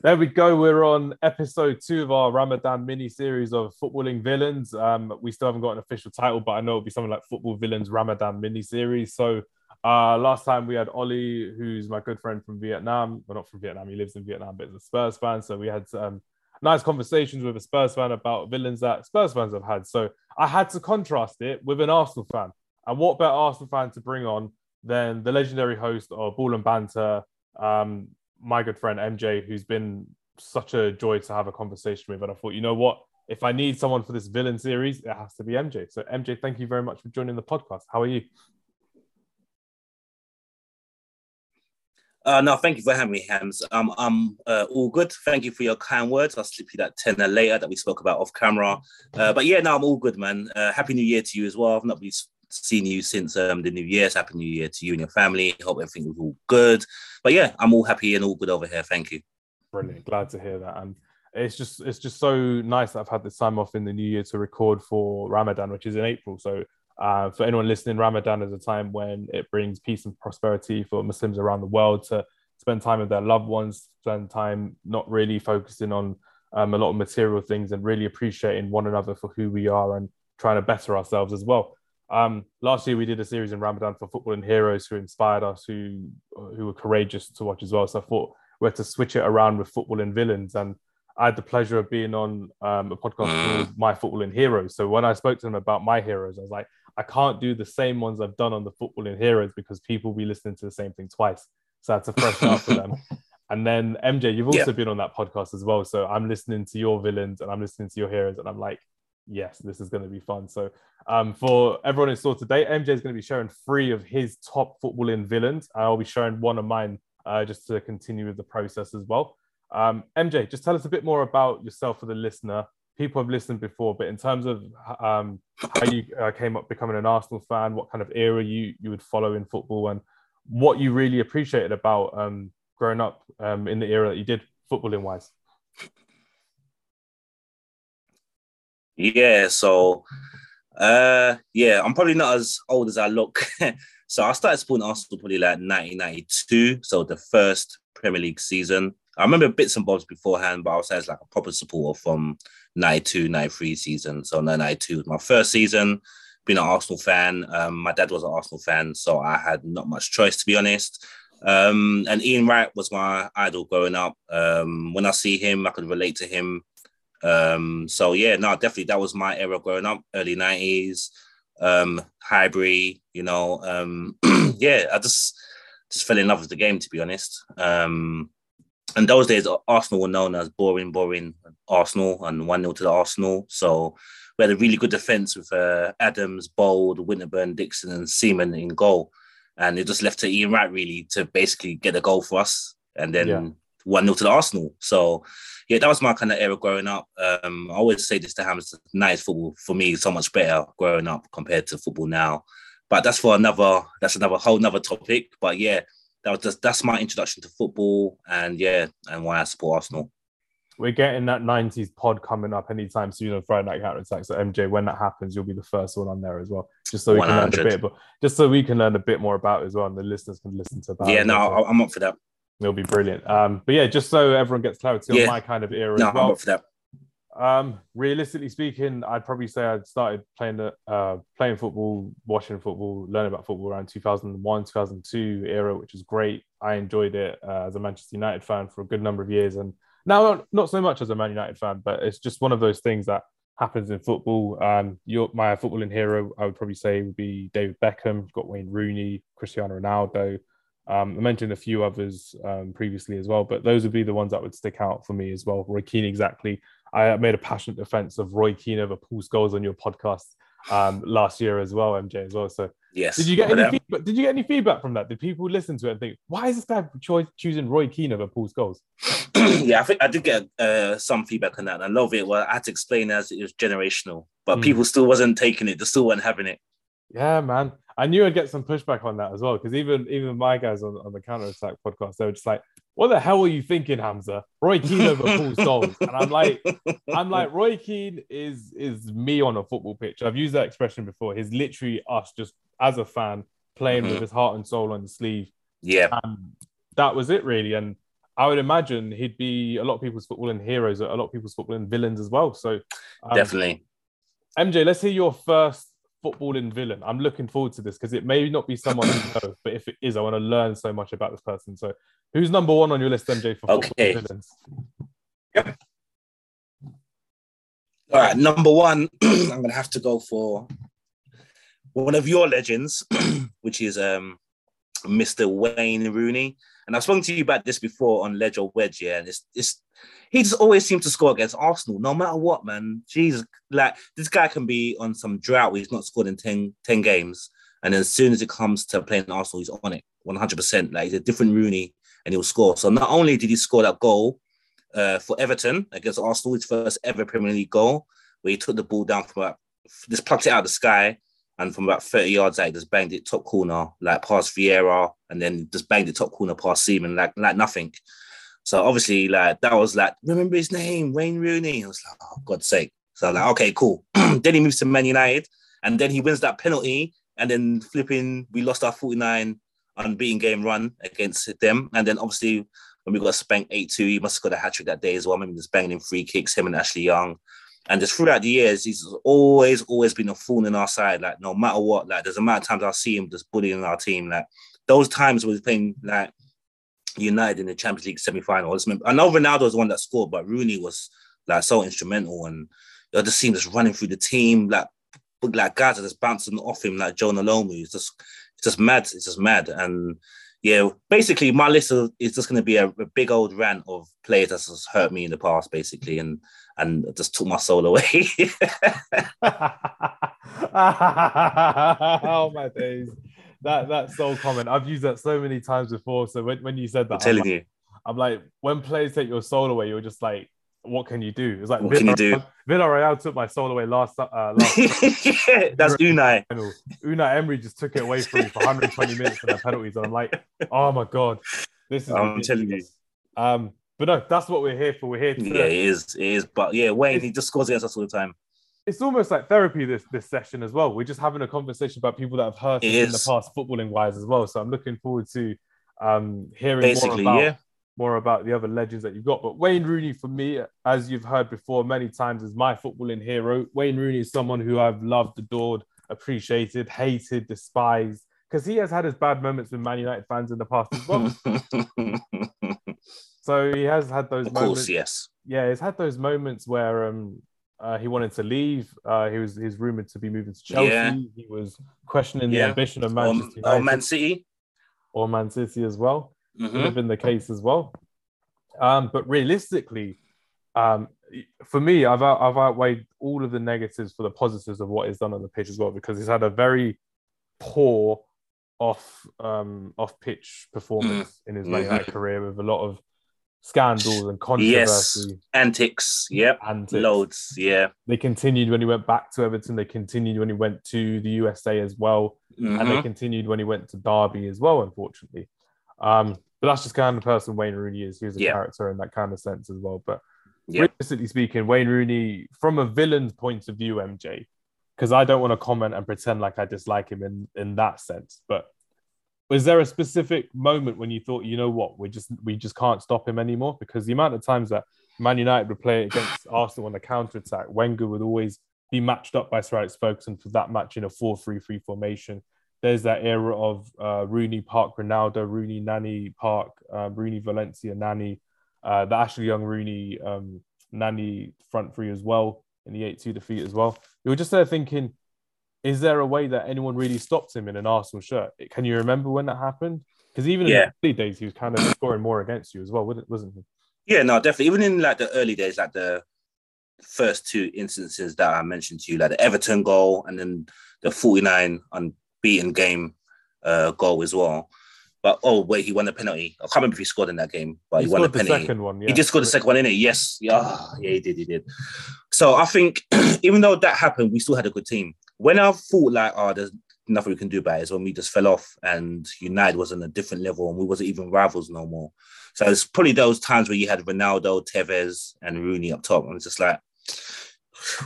There we go. We're on episode two of our Ramadan mini series of footballing villains. Um, we still haven't got an official title, but I know it'll be something like Football Villains Ramadan mini series. So, uh, last time we had Ollie, who's my good friend from Vietnam. Well, not from Vietnam, he lives in Vietnam, but he's a Spurs fan. So, we had um, nice conversations with a Spurs fan about villains that Spurs fans have had. So, I had to contrast it with an Arsenal fan. And what better Arsenal fan to bring on than the legendary host of Ball and Banter? Um, my good friend MJ, who's been such a joy to have a conversation with. And I thought, you know what? If I need someone for this villain series, it has to be MJ. So, MJ, thank you very much for joining the podcast. How are you? Uh, no, thank you for having me, Hams. Um, I'm uh, all good. Thank you for your kind words. I'll slip you that tenner later that we spoke about off camera. Uh, but yeah, no, I'm all good, man. Uh, Happy New Year to you as well. I've not been seen you since um, the New Year's. Happy New Year to you and your family. Hope everything was all good. But yeah, I'm all happy and all good over here. Thank you. Brilliant. Glad to hear that. And it's just it's just so nice that I've had this time off in the new year to record for Ramadan, which is in April. So uh, for anyone listening, Ramadan is a time when it brings peace and prosperity for Muslims around the world to spend time with their loved ones, spend time not really focusing on um, a lot of material things and really appreciating one another for who we are and trying to better ourselves as well. Um, last year we did a series in Ramadan for footballing heroes who inspired us, who who were courageous to watch as well. So I thought we had to switch it around with footballing villains, and I had the pleasure of being on um, a podcast mm. called My Footballing Heroes. So when I spoke to them about my heroes, I was like, I can't do the same ones I've done on the footballing heroes because people will be listening to the same thing twice. So that's a fresh up for them. And then MJ, you've also yeah. been on that podcast as well. So I'm listening to your villains and I'm listening to your heroes, and I'm like, yes, this is going to be fun. So, um, for everyone who saw today, MJ is going to be sharing three of his top footballing villains. I'll be sharing one of mine uh, just to continue with the process as well. Um, MJ, just tell us a bit more about yourself for the listener. People have listened before, but in terms of um, how you uh, came up becoming an Arsenal fan, what kind of era you you would follow in football, and what you really appreciated about um, growing up um, in the era that you did footballing wise. Yeah, so uh yeah, I'm probably not as old as I look. so I started supporting Arsenal probably like 1992, so the first Premier League season. I remember bits and bobs beforehand, but I was like a proper supporter from 92, 93 season. So 92 was my first season, being an Arsenal fan. Um, my dad was an Arsenal fan, so I had not much choice to be honest. Um, and Ian Wright was my idol growing up. Um, when I see him, I could relate to him um, so yeah, no, definitely that was my era growing up, early nineties. Um, Highbury, you know, um, yeah, I just just fell in love with the game to be honest. Um, and those days, Arsenal were known as boring, boring Arsenal and one 0 to the Arsenal. So we had a really good defense with uh, Adams, Bould, Winterburn, Dixon, and Seaman in goal. And it just left to Ian Wright really to basically get a goal for us. And then yeah. 1 0 to the Arsenal. So, yeah, that was my kind of era growing up. Um, I always say this to Hams, nice football for me so much better growing up compared to football now. But that's for another, that's another whole another topic. But yeah, that was just, that's my introduction to football and yeah, and why I support Arsenal. We're getting that 90s pod coming up anytime soon on Friday Night Counter Attack. So MJ, when that happens, you'll be the first one on there as well. Just so we 100. can learn a bit, but just so we can learn a bit more about it as well, and the listeners can listen to that. Yeah, no, I'm up for that. It'll be brilliant. Um, but yeah, just so everyone gets clarity yeah. on my kind of era no, as well. I'm up for that. Um, realistically speaking, I'd probably say I'd started playing the uh, playing football, watching football, learning about football around 2001, 2002 era, which was great. I enjoyed it uh, as a Manchester United fan for a good number of years, and now not so much as a Man United fan, but it's just one of those things that happens in football. Um, your my footballing hero, I would probably say, would be David Beckham. You've got Wayne Rooney, Cristiano Ronaldo. Um, I mentioned a few others um, previously as well, but those would be the ones that would stick out for me as well. Roy Keane, exactly. I made a passionate defense of Roy Keane over Paul Scholes on your podcast um, last year as well, MJ as well. So yes, did you get any feedback? Did you get any feedback from that? Did people listen to it and think, why is this guy cho- choosing Roy Keane over Paul Scholes? yeah, I think I did get uh, some feedback on that. And I love it. Well, I had to explain as it was generational, but mm. people still wasn't taking it. They still weren't having it. Yeah, man. I knew I'd get some pushback on that as well because even even my guys on, on the counter attack podcast, they were just like, "What the hell were you thinking, Hamza? Roy Keane over Paul Scholes?" And I'm like, I'm like, Roy Keane is is me on a football pitch. I've used that expression before. He's literally us just as a fan playing mm-hmm. with his heart and soul on the sleeve. Yeah, and that was it really. And I would imagine he'd be a lot of people's footballing heroes, a lot of people's footballing villains as well. So um, definitely, MJ, let's hear your first footballing villain. I'm looking forward to this because it may not be someone I know, but if it is, I want to learn so much about this person. So, who's number one on your list, MJ, for okay. villains? Yep. All right, number one, I'm gonna have to go for one of your legends, which is um, Mr. Wayne Rooney. And I've spoken to you about this before on Ledge or Wedge, yeah. And it's, it's he just always seems to score against Arsenal, no matter what, man. Jesus, like this guy can be on some drought where he's not scored in 10, 10 games. And as soon as it comes to playing Arsenal, he's on it 100%. Like he's a different Rooney and he'll score. So not only did he score that goal uh, for Everton against Arsenal, his first ever Premier League goal, where he took the ball down from about, just plucked it out of the sky and from about 30 yards out, just banged it top corner, like past Vieira, and then just banged it top corner past Seaman, like like nothing. So obviously, like that was like, remember his name, Wayne Rooney. I was like, oh God's sake. So I'm like, okay, cool. then he moves to Man United, and then he wins that penalty, and then flipping, we lost our 49 unbeaten game run against them, and then obviously when we got spanked 8-2, he must have got a hat trick that day as well. I remember just banging in free kicks, him and Ashley Young. And just throughout the years, he's always, always been a fool in our side. Like no matter what, like there's a amount of times I see him just bullying our team. Like those times when he's playing like United in the Champions League semi-final. I, know Ronaldo was one that scored, but Rooney was like so instrumental, and you just seeing just running through the team, like like guys are just bouncing off him, like Jonah Lomu. It's just it's just mad. It's just mad, and yeah, basically my list is just going to be a, a, big old rant of players that has hurt me in the past, basically, and and just took my soul away. oh my days! That that soul comment, I've used that so many times before. So when, when you said that, I'm telling I'm like, you, I'm like, when players take your soul away, you're just like, what can you do? It's like what can you do? Villarreal took my soul away last. Uh, last yeah, that's Unai. Unai Emery just took it away from me for 120 minutes for their penalties, and I'm like, oh my god, this is. I'm ridiculous. telling you. Um, but no, that's what we're here for. We're here. To, yeah, it is. It is. But yeah, Wayne, he just scores against us all the time. It's almost like therapy this this session as well. We're just having a conversation about people that have hurt us in the past, footballing wise as well. So I'm looking forward to um, hearing Basically, more about yeah more about the other legends that you've got. But Wayne Rooney, for me, as you've heard before many times, is my footballing hero. Wayne Rooney is someone who I've loved, adored, appreciated, hated, despised, because he has had his bad moments with Man United fans in the past as well. so he has had those of moments. Course, yes. Yeah, he's had those moments where um, uh, he wanted to leave. Uh, he was he's rumored to be moving to Chelsea. Yeah. He was questioning the ambition of Manchester or, Or Man City. Or Man City as well mm-hmm. have been the case as well. Um, but realistically, um, for me, I've I've outweighed all of the negatives for the positives of what he's done on the pitch as well because he's had a very poor off um, off pitch performance mm-hmm. in his mm-hmm. career with a lot of scandals and controversy. Yes, antics. Yep, antics. loads. Yeah, they continued when he went back to Everton. They continued when he went to the USA as well, mm-hmm. and they mm-hmm. continued when he went to Derby as well. Unfortunately, um, but that's just kind of the person Wayne Rooney is. He's a yeah. character in that kind of sense as well. But yeah. realistically speaking, Wayne Rooney, from a villain's point of view, MJ, because I don't want to comment and pretend like I dislike him in in that sense. But was there a specific moment when you thought, you know what, we just we just can't stop him anymore? Because the amount of times that Man United would play against Arsenal on the counter attack, Wenger would always be matched up by Sir Alex Ferguson for that match in a 4-3-3 formation there's that era of uh, Rooney Park Ronaldo, Rooney Nani Park, uh, Rooney Valencia Nani, uh, the Ashley Young Rooney um, Nani front three as well in the 8 2 defeat as well. You were just there thinking, is there a way that anyone really stopped him in an Arsenal shirt? Can you remember when that happened? Because even yeah. in the early days, he was kind of scoring more against you as well, wasn't he? Yeah, no, definitely. Even in like the early days, like the first two instances that I mentioned to you, like the Everton goal and then the 49 unbeaten game uh, goal as well. But oh wait, he won the penalty. I can't remember if he scored in that game, but he, he won the penalty. second one, yeah. He just scored the second one in it. Yes, yeah, yeah, he did, he did. So I think even though that happened, we still had a good team. When I thought like, oh, there's nothing we can do about it, is when we just fell off and United was on a different level and we wasn't even rivals no more. So it's probably those times where you had Ronaldo, Tevez, and Rooney up top, and it's just like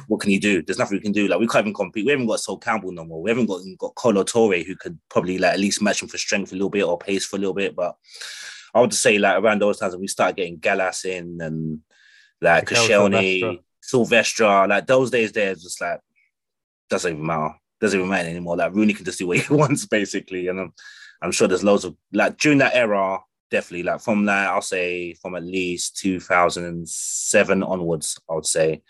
what can you do? There's nothing we can do. Like we can't even compete. We haven't got Sol Campbell no more. We haven't got got Kolo Touré who could probably like at least match him for strength a little bit or pace for a little bit. But I would say like around those times when we started getting Gallas in and like Koscielny, Silvestre, like those days there, just like doesn't even matter. Doesn't even matter anymore. Like Rooney can just do what he wants, basically. And I'm, I'm sure there's loads of like during that era, definitely like from like I'll say from at least 2007 onwards, I would say.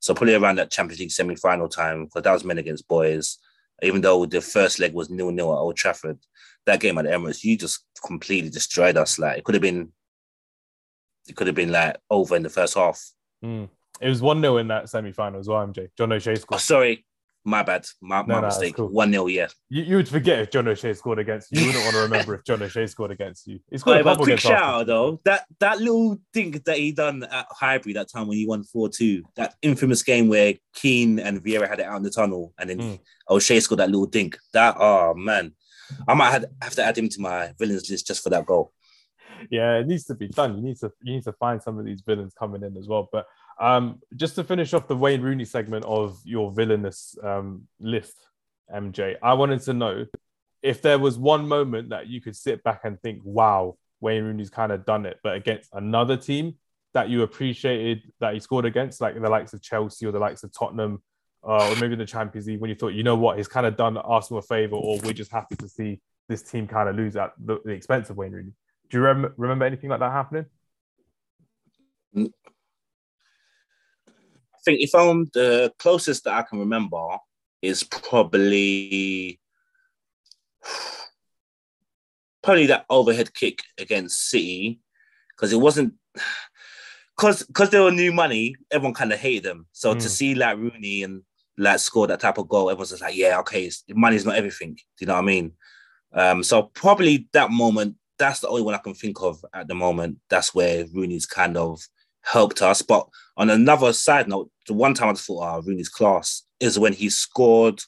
So probably around that Champions League semi-final time, because that was men against boys. Even though the first leg was nil-nil at Old Trafford, that game at Emirates, you just completely destroyed us. Like it could have been, it could have been like over in the first half. Mm. It was one 0 in that semi-final as well. MJ John O'Shea scored. Oh, sorry, my bad, my, no, my no, mistake. One cool. 0 yeah. You, you, would forget if John O'Shea scored against you. You wouldn't want to remember if John O'Shea scored against you. He scored right, a quick shout out though. That that little thing that he done at Highbury that time when he won four two. That infamous game where Keane and Vieira had it out in the tunnel, and then mm. O'Shea scored that little dink. That oh man, I might have, have to add him to my villains list just for that goal. Yeah, it needs to be done. You need to you need to find some of these villains coming in as well. But um, just to finish off the Wayne Rooney segment of your villainous um, list, MJ, I wanted to know if there was one moment that you could sit back and think, wow, Wayne Rooney's kind of done it, but against another team that you appreciated that he scored against, like the likes of Chelsea or the likes of Tottenham, uh, or maybe the Champions League, when you thought, you know what, he's kind of done Arsenal a favor, or we're just happy to see this team kind of lose at the, the expense of Wayne Rooney. Do you rem- remember anything like that happening? I think if I'm the closest that I can remember is probably probably that overhead kick against City because it wasn't because because they were new money. Everyone kind of hated them. So mm. to see like Rooney and like score that type of goal, everyone's just like, yeah, okay, money's not everything. Do you know what I mean? Um, so probably that moment. That's the only one I can think of at the moment. That's where Rooney's kind of helped us. But on another side note, the one time I just thought, oh, Rooney's class is when he scored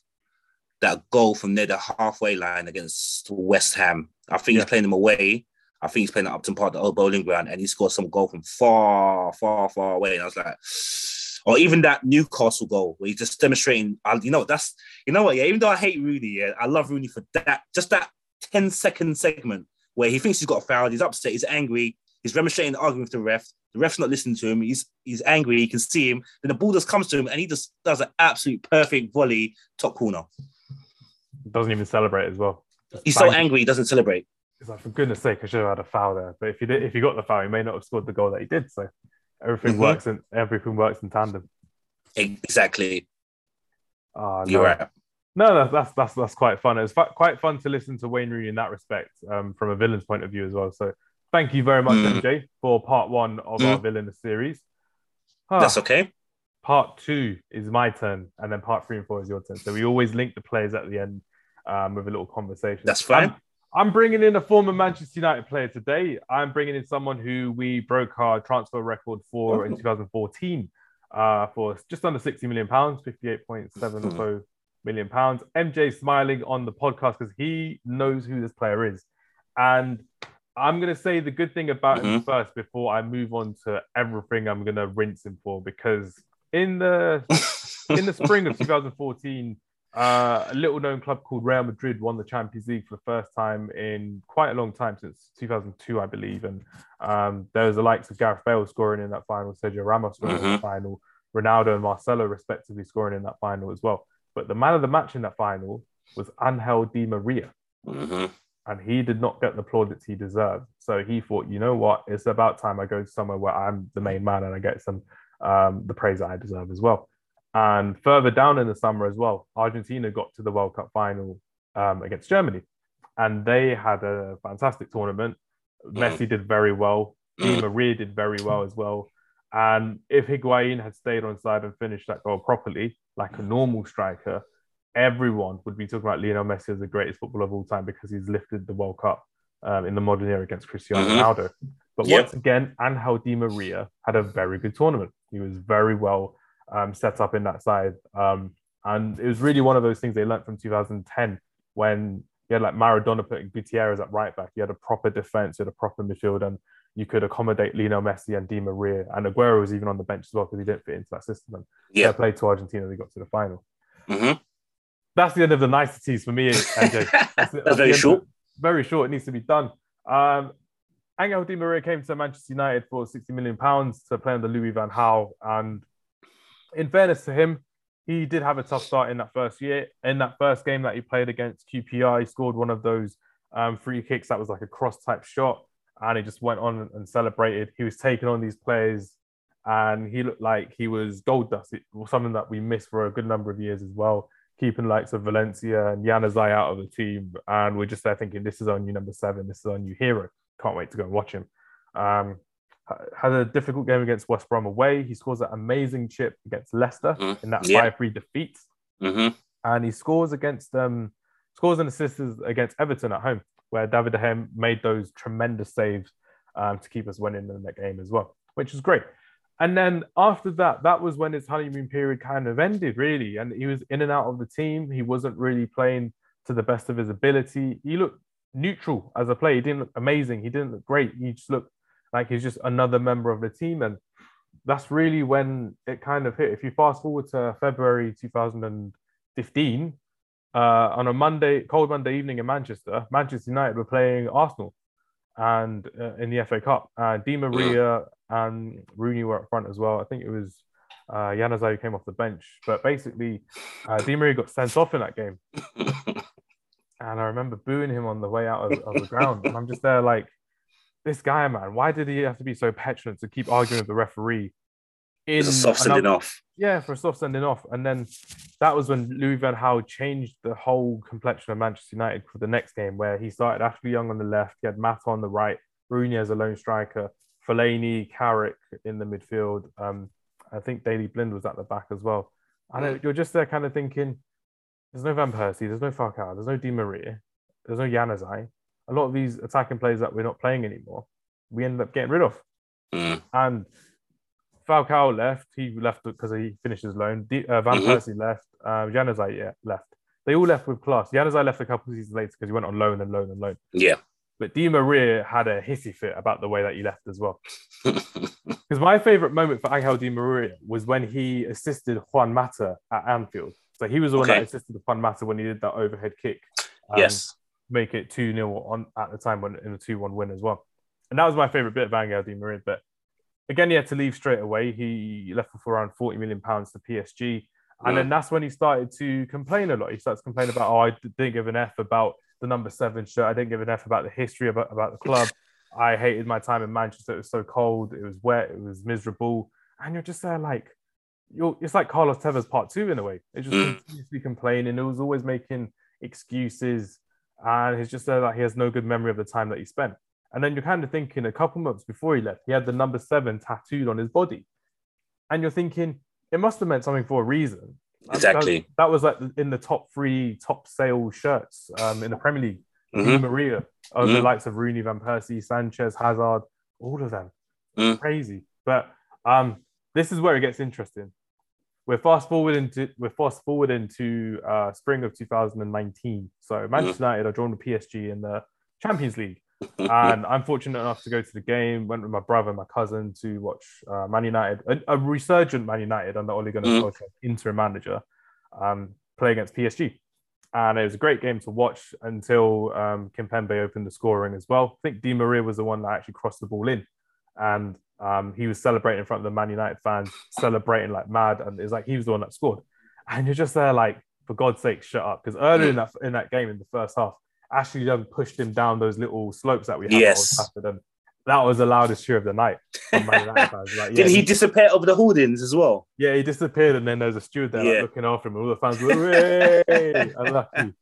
that goal from near the halfway line against West Ham. I think yeah. he's playing them away. I think he's playing at Upton Park, the old Boleyn ground, and he scored some goal from far, far, far away. And I was like, or even that Newcastle goal where he's just demonstrating, you know, that's, you know what, yeah, even though I hate Rooney, yeah, I love Rooney for that, just that 10 second segment where he thinks he's got a foul, he's upset, he's angry, he's demonstrating, arguing with the ref, the ref's not listening to him. He's he's angry. He can see him. Then the ball just comes to him, and he just does an absolute perfect volley top corner. Doesn't even celebrate as well. Just he's so angry. He doesn't celebrate. He's like, for goodness sake, I should have had a foul there. But if you did, if you got the foul, he may not have scored the goal that he did. So everything mm-hmm. works and everything works in tandem. Exactly. Oh, no. You're right. No, that's, that's that's that's quite fun. It's quite fun to listen to Wayne Rooney in that respect, um, from a villain's point of view as well. So thank you very much, mm. MJ, for part one of mm. our villain series. Ah, That's okay. Part two is my turn, and then part three and four is your turn. So we always link the players at the end um, with a little conversation. That's fine. I'm, I'm bringing in a former Manchester United player today. I'm bringing in someone who we broke our transfer record for in 2014 uh, for just under 60 million pounds, 58.7 or so million pounds. MJ smiling on the podcast because he knows who this player is. And I'm gonna say the good thing about mm-hmm. him first before I move on to everything I'm gonna rinse him for because in the in the spring of 2014, uh, a little known club called Real Madrid won the Champions League for the first time in quite a long time since 2002, I believe. And um, there was the likes of Gareth Bale scoring in that final, Sergio Ramos scoring mm-hmm. in the final, Ronaldo and Marcelo respectively scoring in that final as well. But the man of the match in that final was Angel Di Maria. Mm-hmm and he did not get the plaudits he deserved. So he thought, you know what, it's about time I go somewhere where I'm the main man and I get some um, the praise that I deserve as well. And further down in the summer as well, Argentina got to the World Cup final um, against Germany, and they had a fantastic tournament. Mm. Messi did very well. Di mm. Maria did very well as well. And if Higuain had stayed on side and finished that goal properly, like a normal striker, everyone would be talking about Lionel Messi as the greatest footballer of all time because he's lifted the World Cup um, in the modern era against Cristiano mm-hmm. Ronaldo. But yep. once again, Angel Di Maria had a very good tournament. He was very well um, set up in that side. Um, and it was really one of those things they learned from 2010 when you had like Maradona putting Gutierrez at right back. You had a proper defense, you had a proper midfield, and you could accommodate Lionel Messi and Di Maria. And Aguero was even on the bench as well because he didn't fit into that system. And yeah, played to Argentina, they got to the final. Mm-hmm that's the end of the niceties for me, MJ. That's, that's, that's very short. very short. It needs to be done. Um, Angel Di Maria came to Manchester United for 60 million pounds to play under Louis Van Gaal. And in fairness to him, he did have a tough start in that first year. In that first game that he played against QPR, he scored one of those um, free kicks that was like a cross type shot. And he just went on and celebrated. He was taking on these players and he looked like he was gold dust. It was something that we missed for a good number of years as well, keeping likes of Valencia and Januzaj out of the team. And we're just there thinking, this is our new number seven, this is our new hero. Can't wait to go and watch him. Um, had a difficult game against West Brom away. He scores an amazing chip against Leicester mm-hmm. in that yeah. 5 3 defeat. Mm-hmm. And he scores against um, scores and assists against Everton at home, where David De Gea made those tremendous saves um, to keep us winning in that game as well, which is great. And then after that, that was when his honeymoon period kind of ended, really. And he was in and out of the team. He wasn't really playing to the best of his ability. He looked neutral as a player. He didn't look amazing. He didn't look great. He just looked like he's just another member of the team. And that's really when it kind of hit. If you fast forward to February 2015, uh, on a Monday, cold Monday evening in Manchester, Manchester United were playing Arsenal and uh, in the FA Cup. Uh, Di Maria and Rooney were up front as well. I think it was uh, who came off the bench. But basically, uh, Di Maria got sent off in that game. and I remember booing him on the way out of, of the ground. And I'm just there like, this guy, man, why did he have to be so petulant to keep arguing with the referee? In a soft sending off. Yeah, for a soft sending off. And then that was when Louis Van Gaal changed the whole complexion of Manchester United for the next game, where he started Ashley Young on the left, he had Mata on the right, Rooney as a lone striker, Fellaini, Carrick in the midfield. Um, I think Daley Blind was at the back as well. And you're just there kind of thinking, there's no Van Persie, there's no Falcao, there's no Di Maria, there's no Januzaj. A lot of these attacking players that we're not playing anymore, we end up getting rid of. Mm. And Falcao left. He left because he finished his loan. uh, Van mm-hmm. Persie left. Um, Januzaj yeah, left. They all left with class. Januzaj left a couple of seasons later because he went on loan and loan and loan. Yeah. But Di Maria had a hissy fit about the way that he left as well. Because my favorite moment for Angel Di Maria was when he assisted Juan Mata at Anfield. So he was the one okay. that assisted Juan Mata when he did that overhead kick. Um, yes. Make it 2 0 on at the time when in a 2 1 win as well. And that was my favorite bit of Angel Di Maria. But again, he had to leave straight away. He left for around 40 million pounds to PSG. And then that's when he started to complain a lot. He starts complaining about, oh, I didn't give an F about the number seven shirt. I didn't give an F about the history about, about the club. I hated my time in Manchester. It was so cold. It was wet. It was miserable. And you're just there like, you're, it's like Carlos Tevez part two in a way. It's just mm. continuously complaining. It was always making excuses. And he's just there like he has no good memory of the time that he spent. And then you're kind of thinking a couple months before he left, he had the number seven tattooed on his body. And you're thinking, it must have meant something for a reason. Exactly. That, that was like in the top three top sale shirts um, in the Premier League. Mm-hmm. Maria, of mm-hmm. the likes of Rooney, Van Persie, Sanchez, Hazard, all of them. Mm. Crazy. But um, this is where it gets interesting. We're fast forward into we're fast forward into uh, spring of 2019. So Manchester mm. United are drawn with PSG in the Champions League and I'm fortunate enough to go to the game. Went with my brother and my cousin to watch uh, Man United, a, a, resurgent Man United under Ole Gunnar mm. Solskjaer, interim manager, um, play against PSG. And it was a great game to watch until um, Kimpembe opened the scoring as well. I think Di Maria was the one that actually crossed the ball in, and um, he was celebrating in front of the Man United fans, celebrating like mad, and it's like he was the one that scored. And you're just there like, for God's sake, shut up! Because earlier in that in that game in the first half, Ashley Young pushed him down those little slopes that we had yes. and that was the loudest cheer of the night. Like, yeah, Did he, he, disappear over the hoardings as well? Yeah, he disappeared, and then there's a steward there yeah. like, looking after him. All the fans were, "Hey!"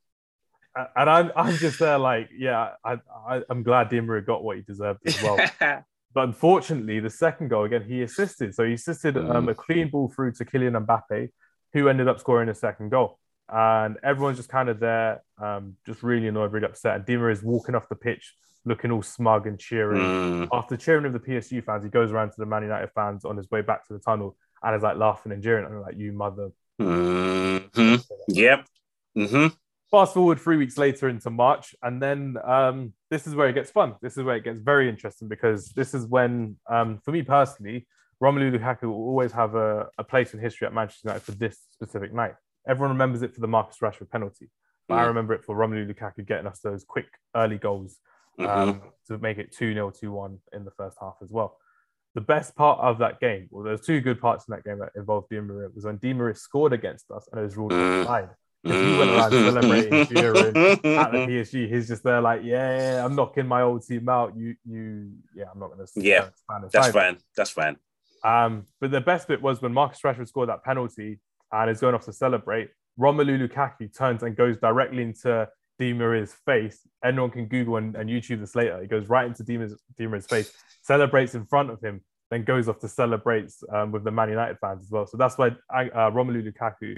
And I'm, I'm just there, like, yeah, I, I, am glad Di Maria got what he deserved as well. but unfortunately, the second goal again, he assisted. So he assisted mm. um, a clean ball through to Kylian Mbappe, who ended up scoring a second goal and everyone's just kind of there, um, just really annoyed, really upset. And Di Maria is walking off the pitch, looking all smug and cheering. Mm. After cheering of the PSG fans, he goes around to the Man United fans on his way back to the tunnel and is like laughing and jeering. And I'm like, "You mother." Mm-hmm. Yep. Mm-hmm. Fast forward three weeks later into March, and then um, this is where it gets fun. This is where it gets very interesting because this is when, um, for me personally, Romelu Lukaku will always have a, a place in history at Manchester United for this specific night. Everyone remembers it for the Marcus Rashford penalty, but mm. I remember it for Romelu Lukaku getting us those quick early goals um, to make it 2 0 2 1 in the first half as well. The best part of that game, well, there's two good parts in that game that involved Di Maria, was when Di Maria scored against us and it was ruled Mm. offside. Because he went around celebrating, cheering at the PSG. He's just there like, yeah, I'm knocking my old team out. You, you, yeah, I'm not going to. Yeah, That's fine. That's fine. Um, but the best bit was when Marcus Rashford scored that penalty and is going off to celebrate. Romelu Lukaku turns and goes directly into Di Maria's face. Anyone can Google and, and YouTube this later. He goes right into Di Maria's, Di Maria's face, celebrates in front of him, then goes off to celebrate um, with the Man United fans as well. So that's why uh, Romelu Lukaku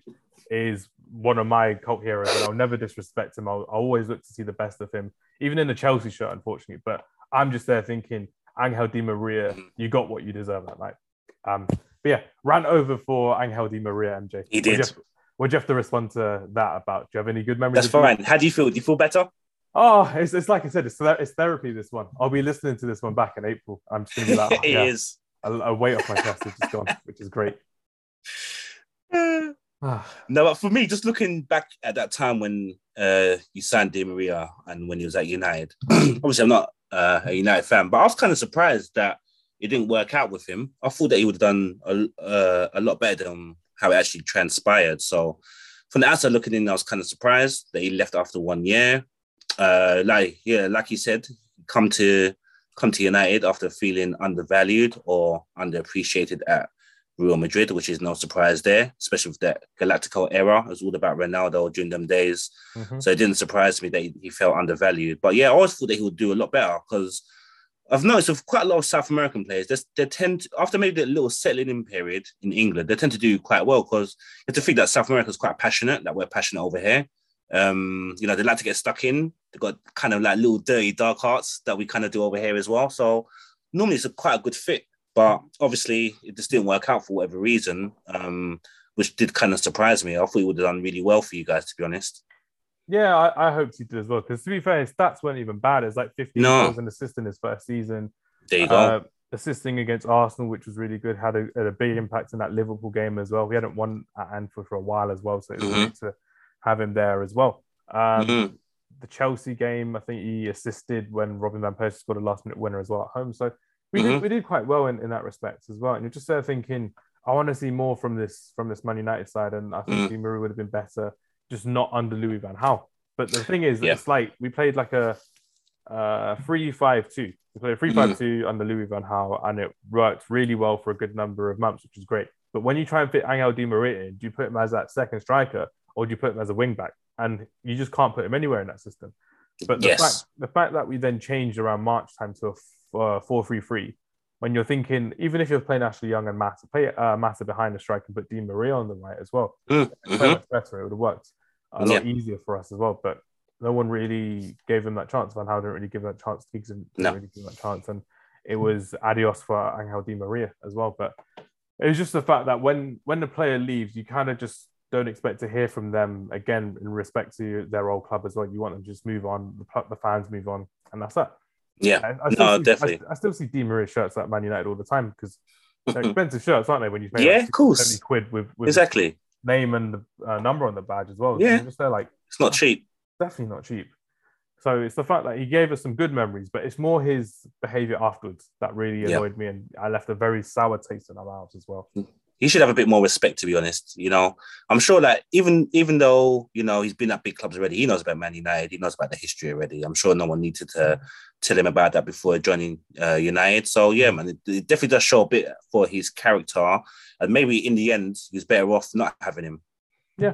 is one of my cult heroes, and I'll never disrespect him. I'll, I'll always look to see the best of him, even in the Chelsea shirt, unfortunately. But I'm just there thinking, Angel Di Maria, you got what you deserve that night. Um, but yeah, ran over for Angel Di Maria, MJ. He What do you did. have- What do you have to respond to that about? Do you have any good memories? That's fine. How do you feel? Do you feel better? Oh, it's, it's like I said, it's, it's therapy. This one, I'll be listening to this one back in April. I'm just gonna be like, oh, It yeah, is. a, a weight off my chest is just gone, which is great. Ah, No, but for me, just looking back at that time when uh, you signed Di Maria and when he was at United, obviously I'm not uh, a United fan, but I was kind of surprised that it didn't work out with him. I thought that he would have done a, uh, a lot better than how it actually transpired. So from the outside looking in, I was kind of surprised that he left after one year. Uh, like yeah, like you said, come to come to United after feeling undervalued or underappreciated at Real Madrid, which is no surprise there, especially with that Galactico era. It was all about Ronaldo during them days. mhm. So it didn't surprise me that he, he felt undervalued. But yeah, I always thought that he would do a lot better because I've noticed with quite a lot of South American players, they, tend to, after maybe a little settling in period in England, they tend to do quite well because you have to think that South America is quite passionate, that we're passionate over here. Um, you know, they like to get stuck in. They've got kind of like little dirty dark hearts that we kind of do over here as well. So normally it's a quite a good fit. But obviously, it just didn't work out for whatever reason, um, which did kind of surprise me. I thought he would have done really well for you guys, to be honest. Yeah, I, I hoped he did as well. Because to be fair, his stats weren't even bad. It's like 15 No. goals and assists in his first season. There you go. Uh, assisting against Arsenal, which was really good, had a, had a big impact in that Liverpool game as well. We hadn't won at Anfield for a while as well, so it was Mhm. great to have him there as well. Um, Mhm. The Chelsea game, I think he assisted when Robin van Persie scored a last minute winner as well at home. So we Mhm. did we did quite well in, in that respect as well. And you're just there thinking, I want to see more from this from this Man United side, and I think Mhm. Di would have been better, just not under Louis Van Gaal. But the thing is, Yeah. it's like we played like a uh, three-five-two. We played a three-five-two under Louis Van Gaal, and it worked really well for a good number of months, which is great. But when you try and fit Angel Di Maria in, do you put him as that second striker, or do you put him as a wing back? And you just can't put him anywhere in that system. But the Yes. fact the fact that we then changed around March time to a uh, four-three-three, when you're thinking, even if you're playing Ashley Young and Massa, play uh, Massa behind the striker and put Di Maria on the right as well Mm, so mhm. much better. It would have worked a lot easier for us as well. But no one really gave him that chance. Van Gaal didn't really give that chance. Giggs didn't No. really give that chance. And it was adios for Angel Di Maria as well. But it was just the fact that when when the player leaves, you kind of just don't expect to hear from them again in respect to their old club as well. You want them to just move on, the, the fans move on, and that's that. Yeah. I, I No, still see, definitely. I, I still see Di Maria shirts at Man United all the time because they're expensive shirts, aren't they? When you pay Yeah, like of course. 70 quid with, with Exactly. name and the uh, number on the badge as well. Yeah. Just there like It's not cheap. definitely not cheap. So it's the fact that he gave us some good memories, but it's more his behavior afterwards that really annoyed me, and I left a very sour taste in my mouth as well. He should have a bit more respect, to be honest. You know, I'm sure that even even though you know he's been at big clubs already, he knows about Man United. He knows about the history already. I'm sure no one needed to tell him about that before joining uh, United. So yeah, man, it, it definitely does show a bit for his character, and maybe in the end, he's better off not having him. Yeah,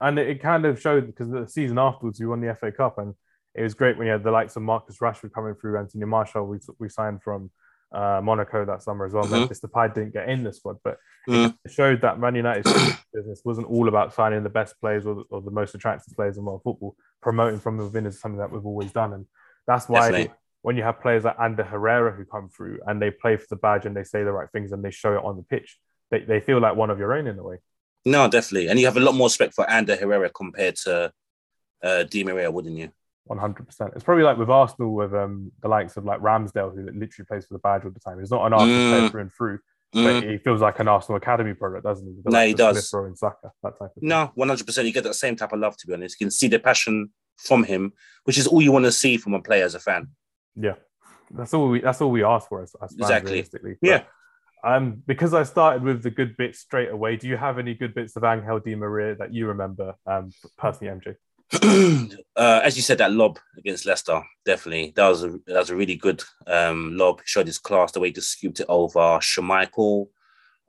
and it, kind of showed because the season afterwards we won the FA Cup, and it was great when you had the likes of Marcus Rashford coming through, Anthony Martial. We we signed from uh, Monaco that summer as well. Mhm. Memphis Depay didn't get in the squad, but Mm. it showed that Man United's business wasn't all about signing the best players or, or the most attractive players in world football. Promoting from within is something that we've always done, and that's why Definitely. when you have players like Ander Herrera who come through and they play for the badge and they say the right things and they show it on the pitch, they, they feel like one of your own in a way. No, definitely, and you have a lot more respect for Ander Herrera compared to uh, Di Maria, wouldn't you? One hundred percent. It's probably like with Arsenal, with um, the likes of like Ramsdale, who literally plays for the badge all the time. He's not an Arsenal Mm. player through and through, Mm. but he feels like an Arsenal academy product, doesn't he? The No, he does. Smith and Saka, that type of thing. No, one hundred percent. You get that same type of love. To be honest, you can see the passion from him, which is all you want to see from a player as a fan. Yeah, that's all we that's all we ask for as, as fans, Exactly. realistically. Yeah. Um, because I started with the good bits straight away. Do you have any good bits of Angel Di Maria that you remember, um, personally, MJ? uh, as you said, that lob against Leicester, definitely that was a that was a really good um, lob. Showed his class the way he just scooped it over Schmeichel.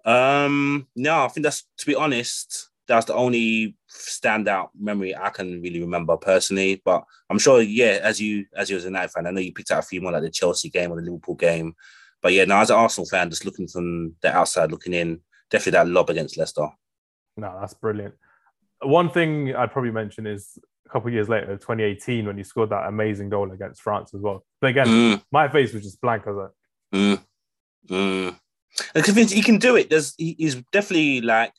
Um, no, I think that's to be honest, that's the only standout memory I can really remember personally. But I'm sure, yeah, as you as you as a United fan, I know you picked out a few more like the Chelsea game or the Liverpool game. But yeah, now as an Arsenal fan, just looking from the outside looking in, definitely that lob against Leicester. No, that's brilliant. One thing I'd probably mention is a couple of years later, 2018, when you scored that amazing goal against France as well. But again, Mm. my face was just blank. I was like, Mm. Mm. Convinced he can do it. There's he, he's definitely like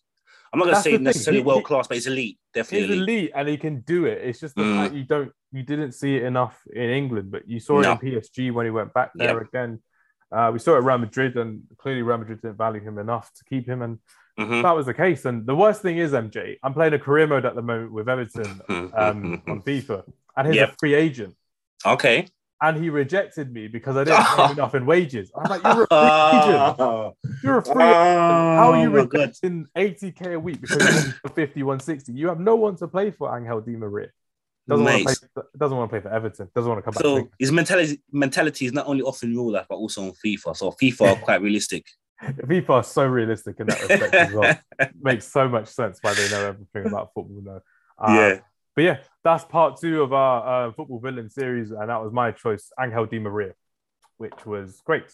I'm not gonna say necessarily world class, but he's elite. Definitely he's elite. elite and he can do it. It's just the Mm. fact you don't, you didn't see it enough in England, but you saw No. it in PSG when he went back there Yep. again. Uh, we saw it at Real Madrid, and clearly Real Madrid didn't value him enough to keep him, and Mhm. that was the case. And the worst thing is, MJ, I'm playing a career mode at the moment with Everton um, on FIFA, and he's Yep. a free agent, okay. and he rejected me because I didn't pay enough in wages. I'm like, you're a free agent. Oh, You're a free agent. How are you God. rejecting 80k a week because you're 50, 160? You have no one to play for Angel Di Maria. Doesn't want, to play, doesn't want to play for Everton. Doesn't want to come back. So his mentality mentality is not only off in real life, but also on FIFA. So FIFA are quite realistic. FIFA is so realistic in that respect as well. Makes so much sense why they know everything about football now. Uh, yeah. But yeah, that's part two of our uh, football villain series, and that was my choice, Angel Di Maria, which was great.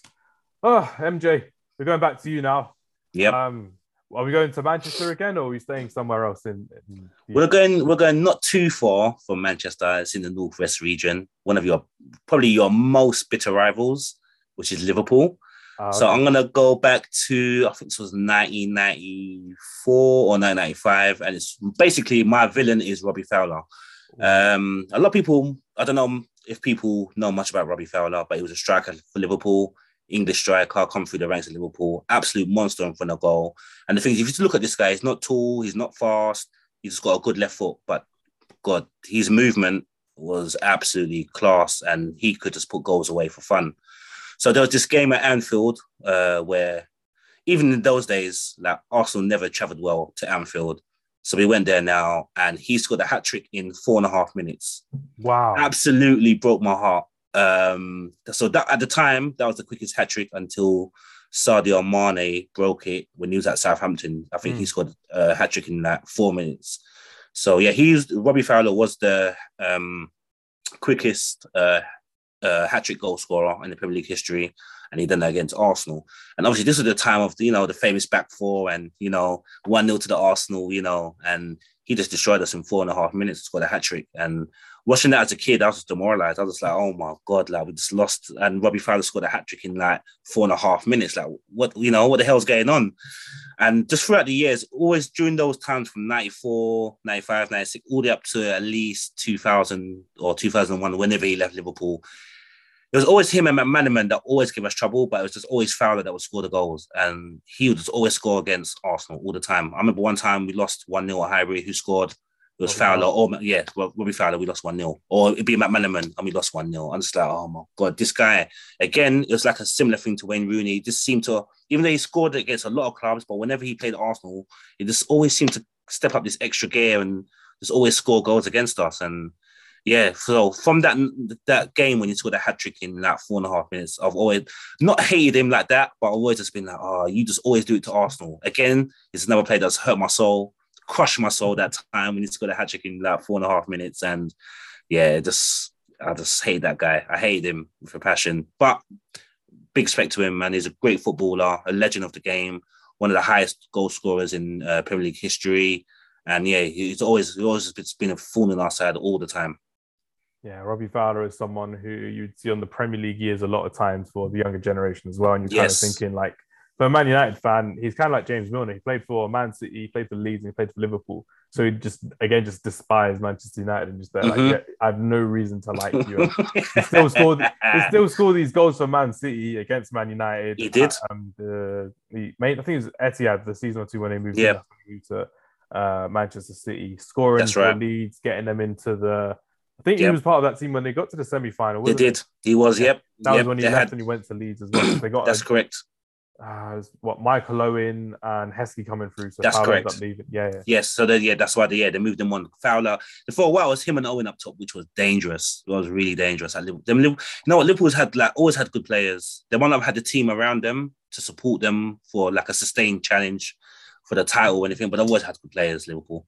Oh, MJ, we're going back to you now. Yep. Um, are we going to Manchester again, or are we staying somewhere else in? in We're going. We're going not too far from Manchester. It's in the northwest region. One of your probably your most bitter rivals, which is Liverpool. So okay. I'm gonna go back to I think this was 1994 or 1995, and it's basically my villain is Robbie Fowler. Um, a lot of people, I don't know if people know much about Robbie Fowler, but he was a striker for Liverpool, English striker, come through the ranks of Liverpool, absolute monster in front of goal. And the thing is, if you look at this guy, he's not tall, he's not fast, he's got a good left foot, but God, his movement was absolutely class, and he could just put goals away for fun. So there was this game at Anfield uh, where, even in those days, like Arsenal never travelled well to Anfield. So we went there now, and he scored a hat trick in four and a half minutes. wow. Absolutely broke my heart. Um, so that at the time, that was the quickest hat trick until Sadio Mane broke it when he was at Southampton. I think he Mm. scored a hat trick in like four minutes. So yeah, he's Robbie Fowler was the um, quickest uh, uh, hat trick goal scorer in the Premier League history, and he done that against Arsenal. And obviously, this was the time of you know the famous back four, and you know one 0 to the Arsenal, you know, and he just destroyed us in four and a half minutes, scored a hat trick. And watching that as a kid, I was demoralized. I was like, oh my god, like we just lost. And Robbie Fowler scored a hat trick in like four and a half minutes. Like what you know, what the hell's going on? And just throughout the years, always during those times from 94, 95, 96, all the way up to at least 2000 or 2001, whenever he left Liverpool, it was always him and McManaman that always gave us trouble, but it was just always Fowler that would score the goals. And he would just always score against Arsenal all the time. I remember one time we lost 1 0 at Highbury, who scored? It was Fowler, or yeah, Rob- Robbie Fowler, we lost 1 0. Or it'd be McManaman, and we lost 1 0. I'm just like, oh my God, this guy, again, it was like a similar thing to Wayne Rooney. He just seemed to, even though he scored against a lot of clubs, but whenever he played Arsenal, he just always seemed to step up this extra gear and just always score goals against us. And yeah, so from that that game when he scored a hat trick in like four and a half minutes, I've always not hated him like that, but I've always just been like, oh, you just always do it to Arsenal. Again, it's another player that's hurt my soul, crushed my soul that time when he scored a hat trick in like four and a half minutes. And yeah, just I just hate that guy. I hate him with a passion. But big respect to him, man. He's a great footballer, a legend of the game, one of the highest goal scorers in uh, Premier League history. And yeah, he's always he's always been a fool on our side all the time. Yeah, Robbie Fowler is someone who you'd see on the Premier League years a lot of times for the younger generation as well. And you're Yes. kind of thinking like, for a Man United fan, he's kind of like James Milner. He played for Man City, he played for Leeds, and he played for Liverpool. So he just again just despised Manchester United and just Mhm. like, yeah, I have no reason to like you. he still scored. He still scored these goals for Man City against Man United. He did. Um, the, the main, I think it was Etihad the season or two when they moved, Yeah. in, that's when he moved to uh, Manchester City, scoring That's for right. Leeds, getting them into the I think he was part of that team when they got to the semi final. They did. He was. Yep. That yep. was when he they left had- and he went to Leeds as well. They got That's a, correct. uh, what Michael Owen and Heskey coming through. So That's Fowler correct. Yeah, yeah. Yes. So then, yeah, that's why they yeah they moved them on. Fowler. For a while, it was him and Owen up top, which was dangerous. It was really dangerous. Liverpool. Them, you know what? Liverpool's had like always had good players. They might not have had the team around them to support them for like a sustained challenge for the title or anything, but they've always had good players. Liverpool.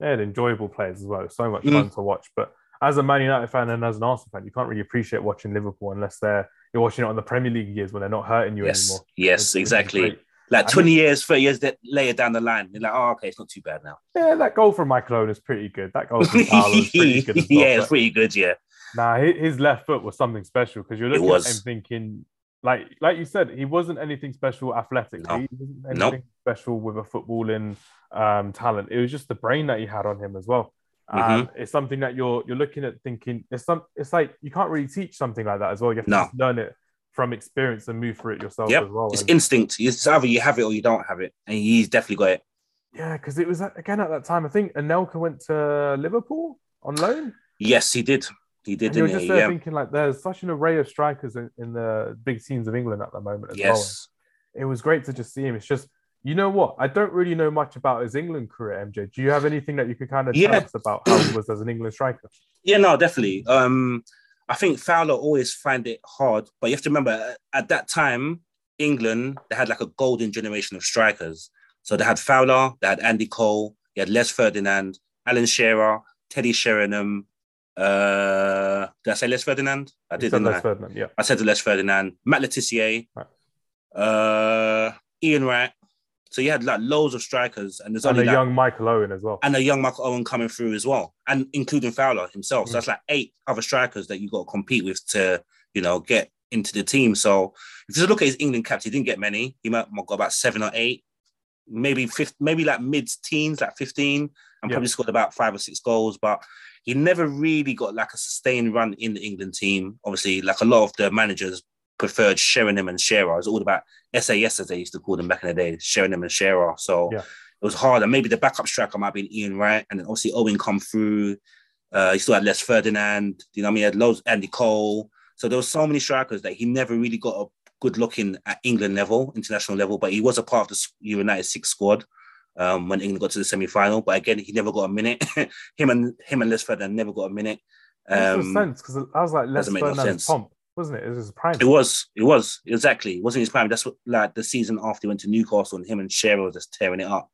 They had enjoyable players as well. It was so much Mm. fun to watch. But as a Man United fan and as an Arsenal fan, you can't really appreciate watching Liverpool unless they're you're watching it on the Premier League years when they're not hurting you Yes. anymore. Yes. Which exactly. great. Like I 20 years, 30 years that later down the line, you're like, oh, okay, it's not too bad now. Yeah, that goal from Michael Owen is pretty good. That goal from was pretty good. As well. yeah, it's pretty good. Yeah. nah, his left foot was something special because you're looking at him thinking, like, like you said, he wasn't anything special athletically. No. He wasn't anything Nope. special with a footballing um, talent. It was just the brain that he had on him as well. Um, Mm-hmm. it's something that you're you're looking at thinking. It's some. It's like you can't really teach something like that as well. You have to No. learn it from experience and move through it yourself Yep. as well. It's And- instinct. It's either you have it or you don't have it. And he's definitely got it. yeah, because it was again at that time. I think Anelka went to Liverpool on loan. Yes, he did. He did, you're didn't just he? there Yeah. thinking like there's such an array of strikers in, in the big teams of England at the moment as well. Yes. It was great to just see him. It's just you know what? I don't really know much about his England career, MJ. Do you have anything that you could kind of Yeah. tell us about how he was as an England striker? Yeah, no, definitely. Um, I think Fowler always find it hard, but you have to remember at- at that time, England they had like a golden generation of strikers. So they had Fowler, they had Andy Cole, they had Les Ferdinand, Alan Shearer, Teddy Sheringham. Uh, did I say Les Ferdinand? I did, said didn't Les I? Ferdinand, yeah. I said Les Ferdinand, Matt Le Tissier, Right. uh, Ian Wright. So you had like loads of strikers, and there's And only a like, young Michael Owen as well. and a young Michael Owen coming through as well, and including Fowler himself. Mm. So that's like eight other strikers that you got to compete with to, you know, get into the team. So if you look at his England caps, he didn't get many. He might have got about seven or eight, maybe fifth, maybe like mid teens, like 15, and Yeah. probably scored about five or six goals. But he never really got like a sustained run in the England team. Obviously, like a lot of the managers preferred Sheringham and Shearer. It was all about SAS as they used to call them back in the day, Sheringham and Shearer. So Yeah. it was hard. And maybe the backup striker might have been Ian Wright, and then obviously Owen come through. Uh, he still had Les Ferdinand. You know, what I mean, he had loads Andy Cole. So there was so many strikers that he never really got a good looking at England level, international level. But he was a part of the Euro 96 squad um, when England got to the semi final. But again, he never got a minute. him and him and Les Ferdinand never got a minute. Makes Um, sense because I was like Les no Ferdinand's pomp, wasn't it? It was his prime. It was, it was exactly. It wasn't his prime. That's what like the season after he went to Newcastle and him and Shearer was just tearing it up.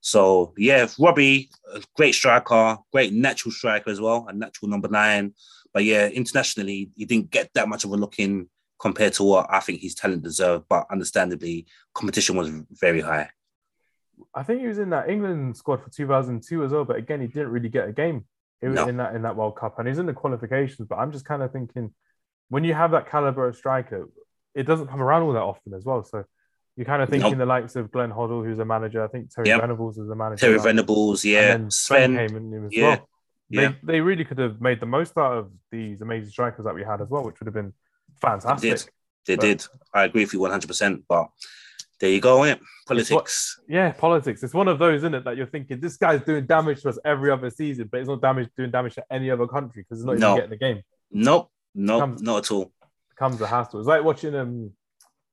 So yeah, Robbie, great striker, great natural striker as well, a natural number nine. But yeah, internationally, he didn't get that much of a look in compared to what I think his talent deserved. But understandably, competition was very high. I think he was in that England squad for 2002 as well, but again, he didn't really get a game He was No. in that in that World Cup, and he's in the qualifications. But I'm just kind of thinking, when you have that caliber of striker, it doesn't come around all that often as well. So you're kind of thinking Nope. the likes of Glenn Hoddle, who's a manager. I think Terry Yep. Venables is a manager. Terry now. Venables, And yeah, then Sven came in as yeah, well. They, yeah. they really could have made the most out of these amazing strikers that we had as well, which would have been fantastic. They But- did. I agree with you 100%. But there you go, innit? It's what- Politics. Yeah, politics. It's one of those, isn't it, that you're thinking this guy's doing damage to us every other season, but it's not damage doing damage to any other country because it's not No. even getting the game. Nope, nope, Comes- not at all. Becomes a hassle. It's like watching um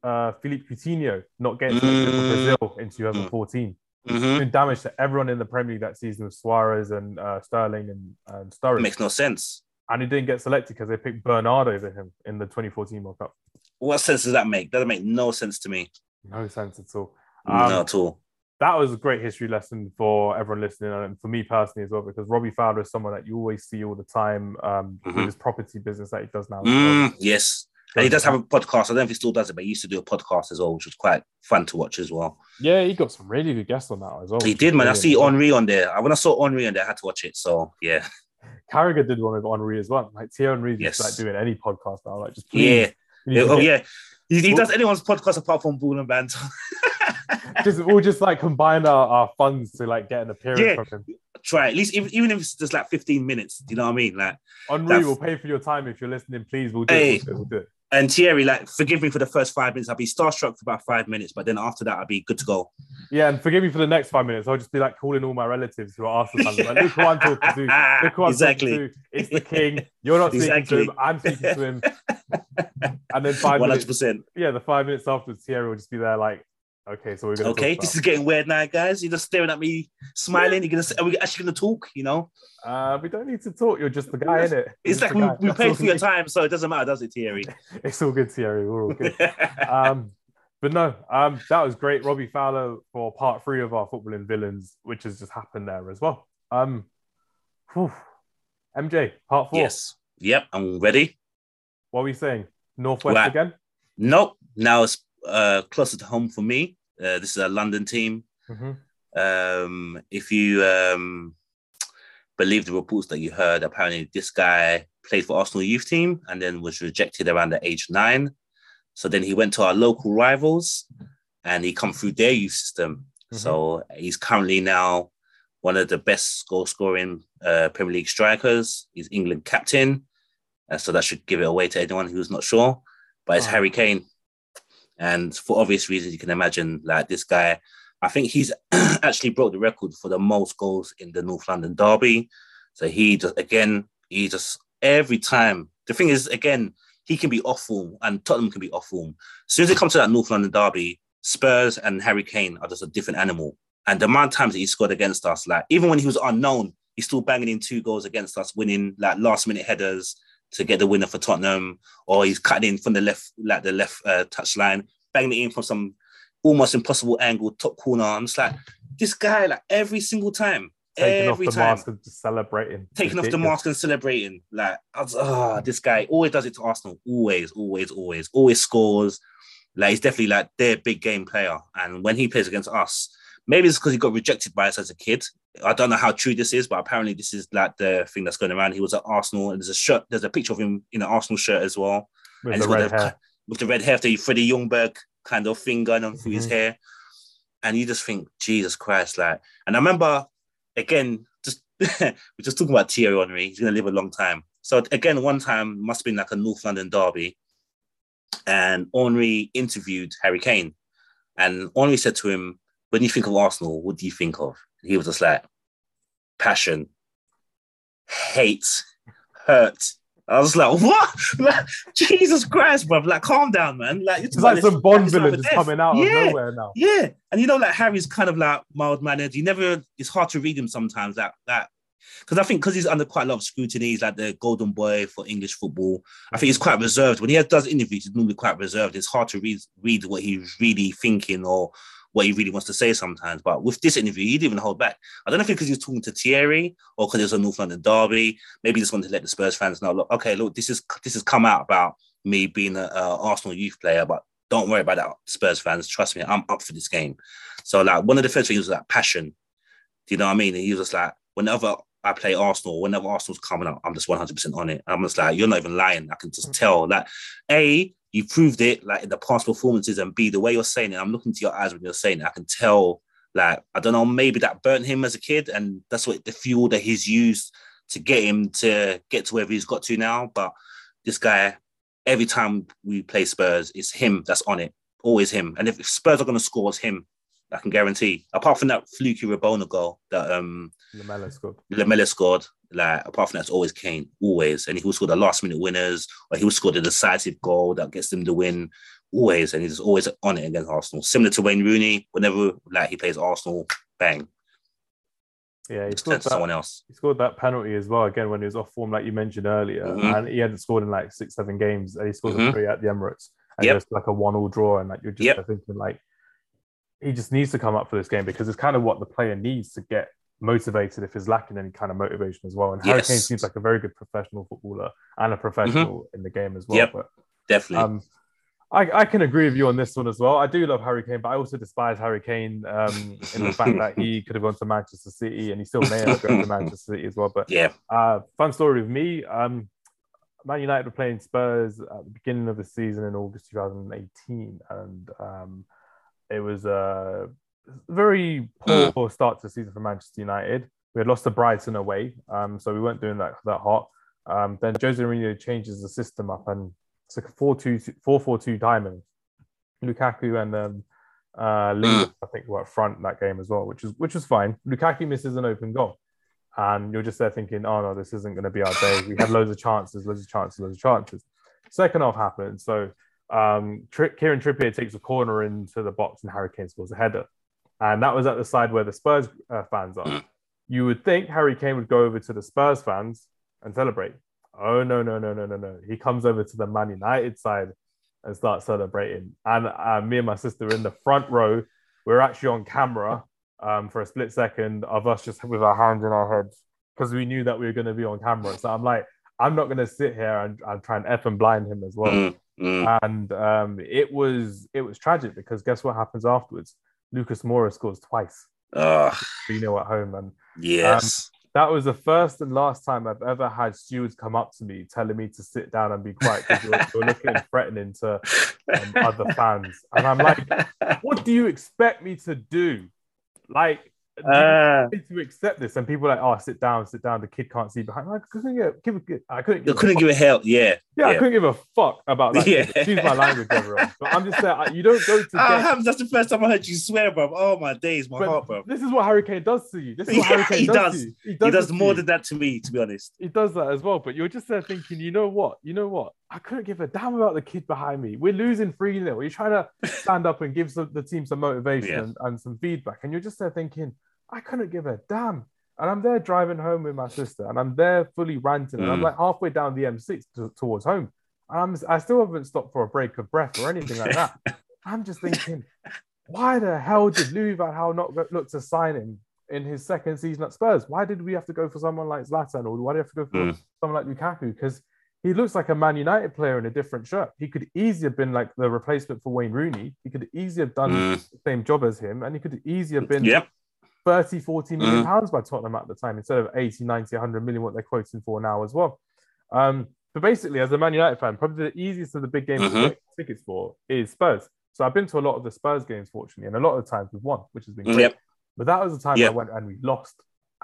uh Philippe Coutinho not getting Mm. for Brazil in 2014. hmm Doing damage to everyone in the Premier League that season with Suarez and uh, Sterling and, and Sturridge. Makes no sense. and he didn't get selected because they picked Bernard over him in the 2014 World Cup. What sense does that make? Doesn't make no sense to me. No sense at all. Um, Not at all. that was a great history lesson for everyone listening and for me personally as well because Robbie Fowler is someone that you always see all the time um, Mhm. with his property business that he does now. Mm, yes. And he does have a podcast. I don't know if he still does it, but he used to do a podcast as well, which was quite fun to watch as well. Yeah, he got some really good guests on that as well. He did, man. I see. Henri on there. I when I saw Henri on there, I had to watch it. So yeah, Carragher did one with Henri as well. Like Thierry Henry Yes. just like doing any podcast now. Like just please, yeah. you need to Oh yeah. He, he does anyone's podcast apart from Ball and Banter. just we'll just like combine our, our funds to like get an appearance Yeah. from him. Try at least, even, even if it's just like 15 minutes. Do you know what I mean? Like, Henri That's- will pay for your time if you're listening. Please, we'll do Hey. it. We'll do it. We'll do it. And Thierry, like, forgive me for the first five minutes. I'll be starstruck for about five minutes, but then after that, I'll be good to go. Yeah, and forgive me for the next five minutes. I'll just be like calling all my relatives who are Arsenal fans. Like, look who I'm talking to. Look who I'm Exactly. talking to. It's the king. You're not speaking Exactly. to him. I'm speaking to him. And then five One hundred minutes. Yeah, the five minutes afterwards, Thierry will just be there like, okay, so we're gonna Okay, this is getting weird now, guys. You're just staring at me, smiling. You're gonna, are we actually gonna talk? You know, uh, we don't need to talk. You're just the guy in it. it's like we, we paid for your time, so it doesn't matter, does it, Thierry? It's all good, Thierry. We're all good. um, but no, um, that was great, Robbie Fowler, for part three of our footballing villains, which has just happened there as well. Um, whew. MJ, part four. yes. Yep. I'm ready. What are we saying? Northwest Right. again? Nope. Now it's uh, closer to home for me. Uh, this is a London team. Mhm. Um, if you um, believe the reports that you heard, apparently this guy played for Arsenal youth team and then was rejected around the age nine. So then he went to our local rivals and he come through their youth system. Mhm. So he's currently now one of the best goal scoring uh, Premier League strikers. He's England captain. Uh, so that should give it away to anyone who's not sure. But it's Oh. Harry Kane. And for obvious reasons, you can imagine like this guy, I think he's actually broke the record for the most goals in the North London derby. So he just again, he just every time. The thing is, again, he can be off form and Tottenham can be off form. As soon as it comes to that North London derby, Spurs and Harry Kane are just a different animal. And the amount of times that he scored against us, like even when he was unknown, he's still banging in two goals against us, winning like last minute headers to get the winner for Tottenham, or he's cutting in from the left, like the left uh, touchline, banging it in from some almost impossible angle, top corner. I'm just like, this guy, like every single time, Taking off every the time, mask and just celebrating. taking off the mask and celebrating. Like, I was, ah, this guy always does it to Arsenal. Always, always, always, always scores. Like, he's definitely like their big game player. And when he plays against us, maybe it's because he got rejected by us as a kid. I don't know how true this is, but apparently this is like the thing that's going around. He was at Arsenal, and there's a shirt, there's a picture of him in an Arsenal shirt as well With and the red the- hair. with the red hair, the Freddie Ljungberg kind of thing going on through his Mhm. hair. And you just think, Jesus Christ, like, and I remember again, just we're just talking about Thierry Henry, he's gonna live a long time. So again, one time must have been like a North London derby, and Henry interviewed Harry Kane, and Henry said to him, When you think of Arsenal, what do you think of? He was just like passion, hate, hurt. I was like, what? Like, Jesus Christ, bro. Like, calm down, man. Like, It's like some Bond villain just coming out of nowhere now. Yeah, and you know, like Harry's kind of like mild mannered. You never. It's hard to read him sometimes. That that because I think because he's under quite a lot of scrutiny. He's like the golden boy for English football. I think he's quite reserved. When he does interviews, he's normally quite reserved. It's hard to read read what he's really thinking or what he really wants to say sometimes. But with this interview, he didn't even hold back. I don't know if because he was talking to Thierry or because it was a North London derby. Maybe he just wanted to let the Spurs fans know, look, okay, look, this is this has come out about me being an Arsenal youth player, but don't worry about that, Spurs fans. Trust me, I'm up for this game. So like one of the first things was like passion. Do you know what I mean? And he was just like, whenever I play Arsenal, whenever Arsenal's coming up, I'm just 100% on it. I'm just like, you're not even lying. I can just tell that A, you proved it like in the past performances, and B, the way you're saying it, I'm looking to your eyes when you're saying it. I can tell, like, I don't know, maybe that burnt him as a kid, and that's what the fuel that he's used to get him to get to wherever he's got to now. But this guy, every time we play Spurs, it's him that's on it. Always him. And if, if Spurs are going to score, it's him. I can guarantee. Apart from that fluky Rabona goal that um Lamela scored. Lamela scored, like apart from that, it's always Kane, always. And he will score the last minute winners, or he will score the decisive goal that gets them the win, always. And he's always on it against Arsenal. Similar to Wayne Rooney, whenever like he plays Arsenal, bang, Yeah, he scored, to someone else. he scored that penalty as well again when he was off form, like you mentioned earlier. Mhm. And he hadn't scored in like six, seven games. And he scored Mhm. a three at the Emirates. And Yep. it was like a one all draw. And like you're just Yep. thinking, like, he just needs to come up for this game because it's kind of what the player needs to get motivated if he's lacking any kind of motivation as well. And Harry Kane seems like a very good professional footballer and a professional in the game as well. Yep. But Definitely. um, I, I can agree with you on this one as well. I do love Harry Kane, but I also despise Harry Kane um, in the fact that he could have gone to Manchester City and he still may have gone to Manchester City as well. But yeah. uh, fun story with me. Um, Man United were playing Spurs at the beginning of the season in August 2018, and um, it was a very poor start to the season for Manchester United. We had lost to Brighton away, um, so we weren't doing that that hot. Um, then Jose Mourinho changes the system up, and It's like a 4-2, 4-4-2 diamond. Lukaku and um, uh, Lingard, I think, were up front in that game as well, which is which was fine. Lukaku misses an open goal, and you're just there thinking, "Oh no, this isn't going to be our day." We had loads of chances, loads of chances, loads of chances. Second half happened, so um, Tri- Kieran Trippier takes a corner into the box, and Harry Kane scores a header, and that was at the side where the Spurs uh, fans are. You would think Harry Kane would go over to the Spurs fans and celebrate. Oh no, no, no, no, no, no! He comes over to the Man United side and starts celebrating. And uh, me and my sister were in the front row. We are actually on camera um, for a split second of us just with our hands in our heads because we knew that we were going to be on camera. So I'm like, I'm not going to sit here and, and try and f and blind him as well. Mm, mm. And um, it was it was tragic because guess what happens afterwards? Lucas Moura scores twice. Ugh, You know at home and yes. that was the first and last time I've ever had stewards come up to me telling me to sit down and be quiet because you're, you're looking threatening to um, other fans. And I'm like, what do you expect me to do? Like, Uh, to accept this? And people are like, oh, sit down, sit down. The kid can't see behind. I couldn't give, give, give I couldn't you give, couldn't a give a hell. Yeah. fuck. yeah, I couldn't give a fuck about that. Yeah. Excuse my language, everyone. But I'm just saying, you don't go to Ah, get. Hams, that's the first time I heard you swear, bro. Oh my days, my but heart, bro. this is what Harry Kane does to you. This is what Yeah, Harry Kane he does, does. to you. He He does, does to more you. than that to me, to be honest. he does that as well. But you're just there thinking, you know what? You know what? I couldn't give a damn about the kid behind me. We're losing 3 0. You're trying to stand up and give some, the team some motivation Yeah. and, and some feedback. And you're just there thinking, I couldn't give a damn. And I'm there driving home with my sister and I'm there fully ranting. And I'm Mm. like halfway down the M6 to, towards home. And I'm, I still haven't stopped for a break of breath or anything like that. I'm just thinking, why the hell did Louis Van Gaal not look to sign him in his second season at Spurs? Why did we have to go for someone like Zlatan or why do we have to go for Mm. someone like Lukaku? Because he looks like a Man United player in a different shirt. He could easily have been like the replacement for Wayne Rooney. He could easily have done Mm. the same job as him and he could easily have been Yep. 30, 40 million Mm. pounds by Tottenham at the time instead of 80, 90, 100 million, what they're quoting for now as well. Um, but basically, as a Man United fan, probably the easiest of the big games to Mhm. get tickets for is Spurs. So I've been to a lot of the Spurs games, fortunately, and a lot of the times we've won, which has been great. Yep. But that was the time Yep. I went and we lost.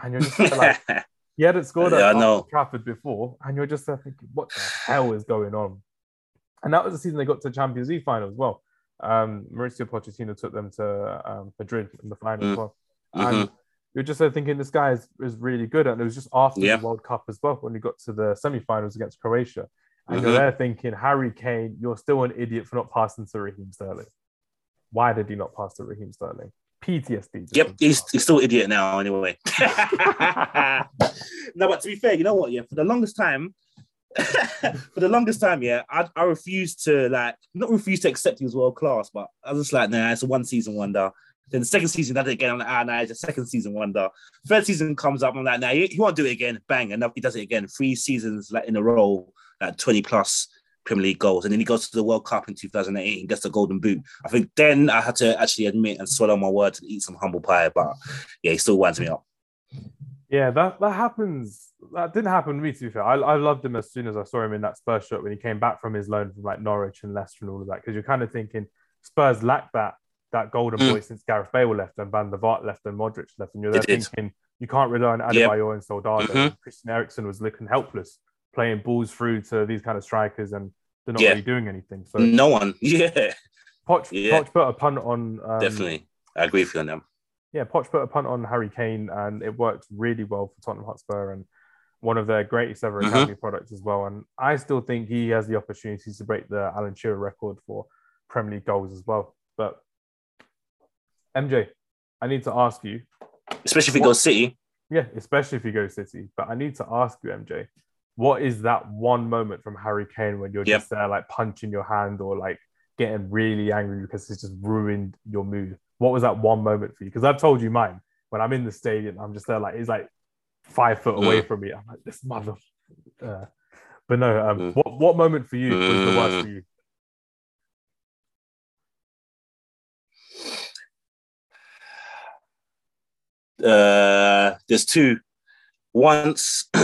And you're just like, he hadn't scored Yeah, at Trafford before, and you're just thinking, what the hell is going on? And that was the season they got to Champions League final as well. Um, Mauricio Pochettino took them to um, Madrid in the final as Mm. well. Mhm. And you're just thinking this guy is, is really good. And it was just after Yeah. the World Cup as well when we got to the semi-finals against Croatia. And Mhm. you're there thinking, Harry Kane, you're still an idiot for not passing to Raheem Sterling. Why did he not pass to Raheem Sterling? PTSD. Yep, he's, he's still an idiot now, anyway. no, but to be fair, you know what? Yeah, for the longest time, for the longest time, yeah, I, I refused to like not refuse to accept he was world class, but I was just like, nah, it's a one season wonder. Then the second season, that again, I'm like, ah, nah, it's a second season wonder. Third season comes up, I'm like, nah, he, he won't do it again. Bang, and he does it again. Three seasons like in a row, like 20 plus Premier League goals, and then he goes to the World Cup in 2018 and gets the Golden Boot. I think then I had to actually admit and swallow my words and eat some humble pie, but yeah, he still winds me up. Yeah, that, that happens. That didn't happen to me, to be fair. I, I loved him as soon as I saw him in that Spurs shirt when he came back from his loan from like Norwich and Leicester and all of that. Because you're kind of thinking Spurs lack that that golden Mm. boy since Gareth Bale left and Van der Vaart left and Modric left. And you're there did. thinking you can't rely on Yep. Adebayor and Soldado. Mhm. Christian Eriksen was looking helpless, playing balls through to these kind of strikers and they're not Yeah. really doing anything. So No one, yeah, Poch, Yeah. Poch put a punt on um, definitely. I agree with you on them. yeah, Poch put a punt on Harry Kane, and it worked really well for Tottenham Hotspur and one of their greatest ever Mhm. academy products as well. And I still think he has the opportunity to break the Alan Shearer record for Premier League goals as well. But MJ, I need to ask you, Especially if he What- goes City. yeah, especially if you go City, but I need to ask you, MJ, what is that one moment from Harry Kane when you're Yep. just there like punching your hand or like getting really angry because it's just ruined your mood? What was that one moment for you? Because I've told you mine. When I'm in the stadium, I'm just there like he's like five foot away Mm. from me. I'm like this mother. Uh, but no, um, Mm. what what moment for you was the worst Mm. for you? Uh, there's two. Once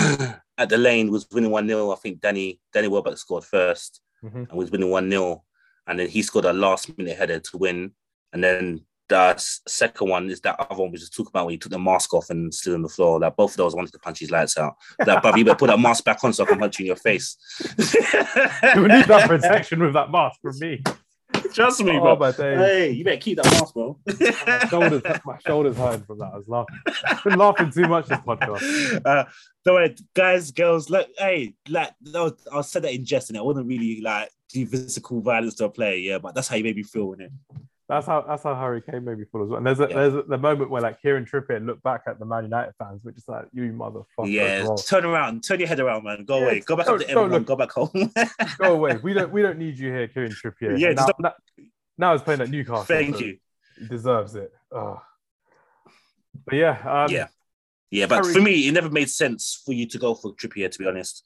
at the lane was winning 1 0. I think Danny Danny Welbeck scored first Mhm. and was winning 1 0. And then he scored a last minute header to win. And then the second one is that other one we just talked about when he took the mask off and slid on the floor. Like both of those wanted to punch his lights out. Like, but you better put that mask back on so I can punch you in your face. you need that protection with that mask from me. Trust me, Oh, bro. my. Hey, you better keep that mask, bro. my shoulders, my shoulders hurt from that. I was laughing. I've been laughing too much this podcast. uh, don't worry, guys, girls. Look, hey, like no, I said that in jest, and I wouldn't really like do physical violence to a player, yeah. But that's how you made me feel, innit? That's how that's how Harry Kane made me feel as well. And there's a, Yeah. there's a, the moment where like Kieran Trippier looked back at the Man United fans, which is like you motherfucker. Yeah, well. turn around, turn your head around, man. Go Yeah, away, go back up to everyone, go back home. Go away. We don't we don't need you here, Kieran Trippier. Yeah, now, now, now he's playing at Newcastle. Thank so you. He deserves it. Ugh. But yeah, um, Yeah. Yeah, but Harry- for me, it never made sense for you to go for Trippier, to be honest.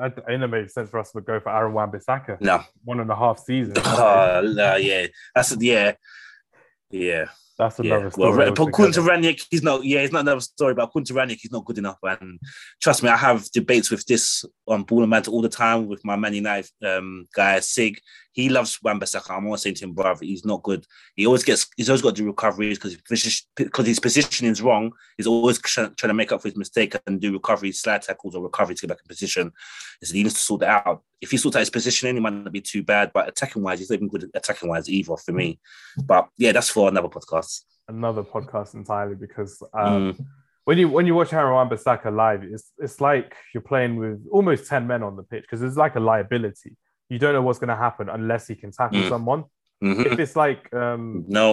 I, I it made sense for us to go for Aaron Wan-Bissaka. No. One and a half seasons. Oh, no, yeah. That's yeah. Yeah. That's Yeah. story. Well, according to. Rangnick, he's not. Yeah, it's not another story. But according to Rangnick, he's not good enough. And trust me, I have debates with this on Ball and Banter all the time with my Man United um, guy Sig. He loves Wan-Bissaka. I'm always saying to him, brother, he's not good. He always gets. He's always got to do recoveries because because his positioning is wrong. He's always trying, trying to make up for his mistake and do recoveries, slide tackles, or recovery to get back in position. So he needs to sort that out. If he sorts out his positioning, it might not be too bad. But attacking wise, he's not even good attacking wise either for me. But yeah, that's for another podcast. Another podcast entirely because um, Mm. when you when you watch Aaron Wan-Bissaka live, it's it's like you're playing with almost ten men on the pitch because it's like a liability. You don't know what's going to happen unless he can tackle Mm. someone. Mhm. If it's like um, No,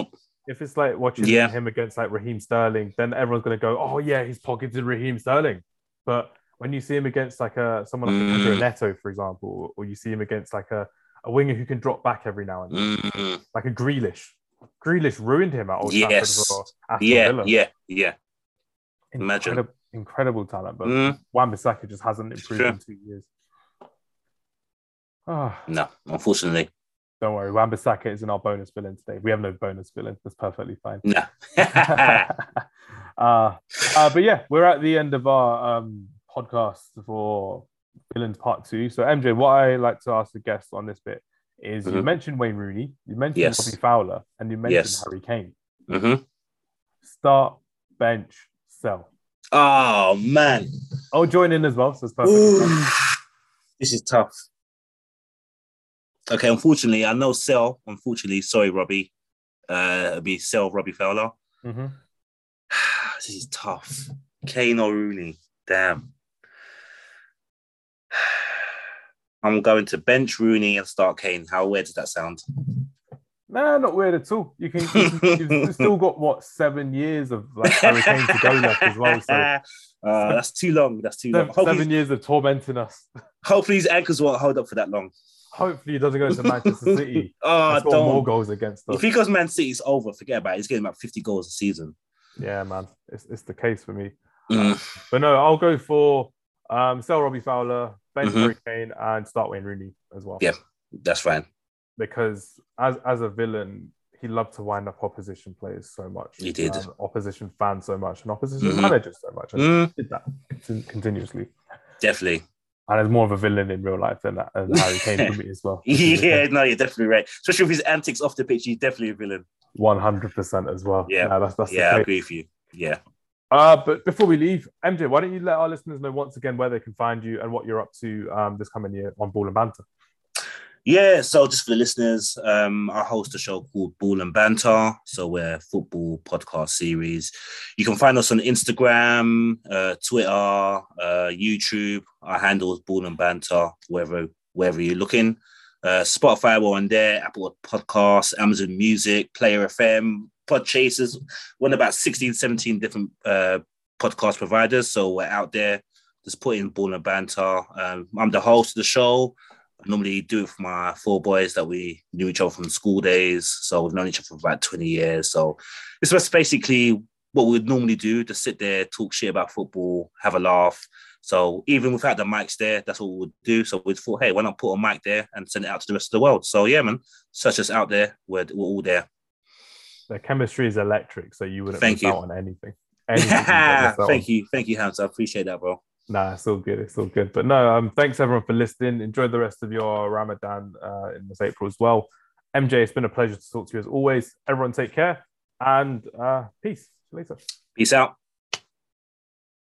if it's like watching Yeah. him against like Raheem Sterling, then everyone's going to go, "Oh yeah, he's pocketed Raheem Sterling." But when you see him against like a someone like Mm. Neto, for example, or you see him against like a, a winger who can drop back every now and then, Mm, like a Grealish. Grealish ruined him at Old Yes. Trafford for Aston yeah, Villa. yeah, yeah. Imagine. Incredible, incredible talent, but Mm, Wan-Bissaka just hasn't improved Sure. in two years. Ah, no, unfortunately, don't worry, Wan-Bissaka is in our bonus villain today. We have no bonus villain. That's perfectly fine. no. uh, uh, but yeah, we're at the end of our um, podcast for villains part two. So MJ, what I like to ask the guests on this bit is you Mhm. mentioned Wayne Rooney, you mentioned Yes. Robbie Fowler, and you mentioned Yes. Harry Kane. Mhm. Start, bench, sell. Oh man, I'll join in as well. So it's perfect. Ooh, this is tough. Okay, unfortunately, I know Sell. Unfortunately, sorry, Robbie. Uh, it'll be Sell Robbie Fowler. hmm this is tough. Kane or Rooney? Damn. I'm going to bench Rooney and start Kane. How weird does that sound? Nah, not weird at all. You can, you can you've still got what seven years of like Harry Kane to go left as well. So Uh, that's too long. That's too long. seven, Hopefully, seven years of tormenting us. hopefully his ankles won't hold up for that long. Hopefully, he doesn't go to Manchester City. oh, score more don't. goals against us. If he goes Man City, it's over. Forget about it. He's getting about 50 goals a season. Yeah, man, it's, it's the case for me. Mm. But no, I'll go for um, sell Robbie Fowler, bench Mhm. Kane, and start Wayne Rooney as well. Yeah. That's fine. because as as a villain, he loved to wind up opposition players so much. He did. opposition fans so much, and opposition Mhm. managers so much. Mm, he did that continuously. definitely. And is more of a villain in real life than, than Harry Kane for me as well. Yeah, no, you're definitely right. Especially with his antics off the pitch, he's definitely a villain. one hundred percent as well. Yeah. No, that's that's Yeah, I agree with you. Yeah. Uh, but before we leave, MJ, why don't you let our listeners know once again where they can find you and what you're up to um, this coming year on Ball and Banter? Yeah, so just for the listeners, um, I host a show called Ball and Banter. So we're football podcast series. You can find us on Instagram, uh, Twitter, uh, YouTube. Our handle is Ball and Banter, wherever wherever you're looking. Uh, Spotify, we're on there, Apple Podcasts, Amazon Music, Player FM, Podchasers. We're on about 16, 17 different uh, podcast providers. So we're out there. Just putting in Ball and Banter. Um, I'm the host of the show. I normally do it for my four boys that we knew each other from school days. So we've known each other for about 20 years. So it's just basically what we would normally do to sit there, talk shit about football, have a laugh. So even without the mics there, that's what we would do. So we thought, hey, why not put a mic there and send it out to the rest of the world? So yeah, man, search us out there. We're, we're all there. The chemistry is electric, so you wouldn't Thank miss you. out on anything. Anything you don't miss out on. Thank you. Thank you, Hans. I appreciate that, bro. Nah, it's all good. It's all good. But no, um, thanks everyone for listening. Enjoy the rest of your Ramadan uh, in this April as well. MJ, it's been a pleasure to talk to you as always. Everyone, take care and uh, peace. See you later. Peace out.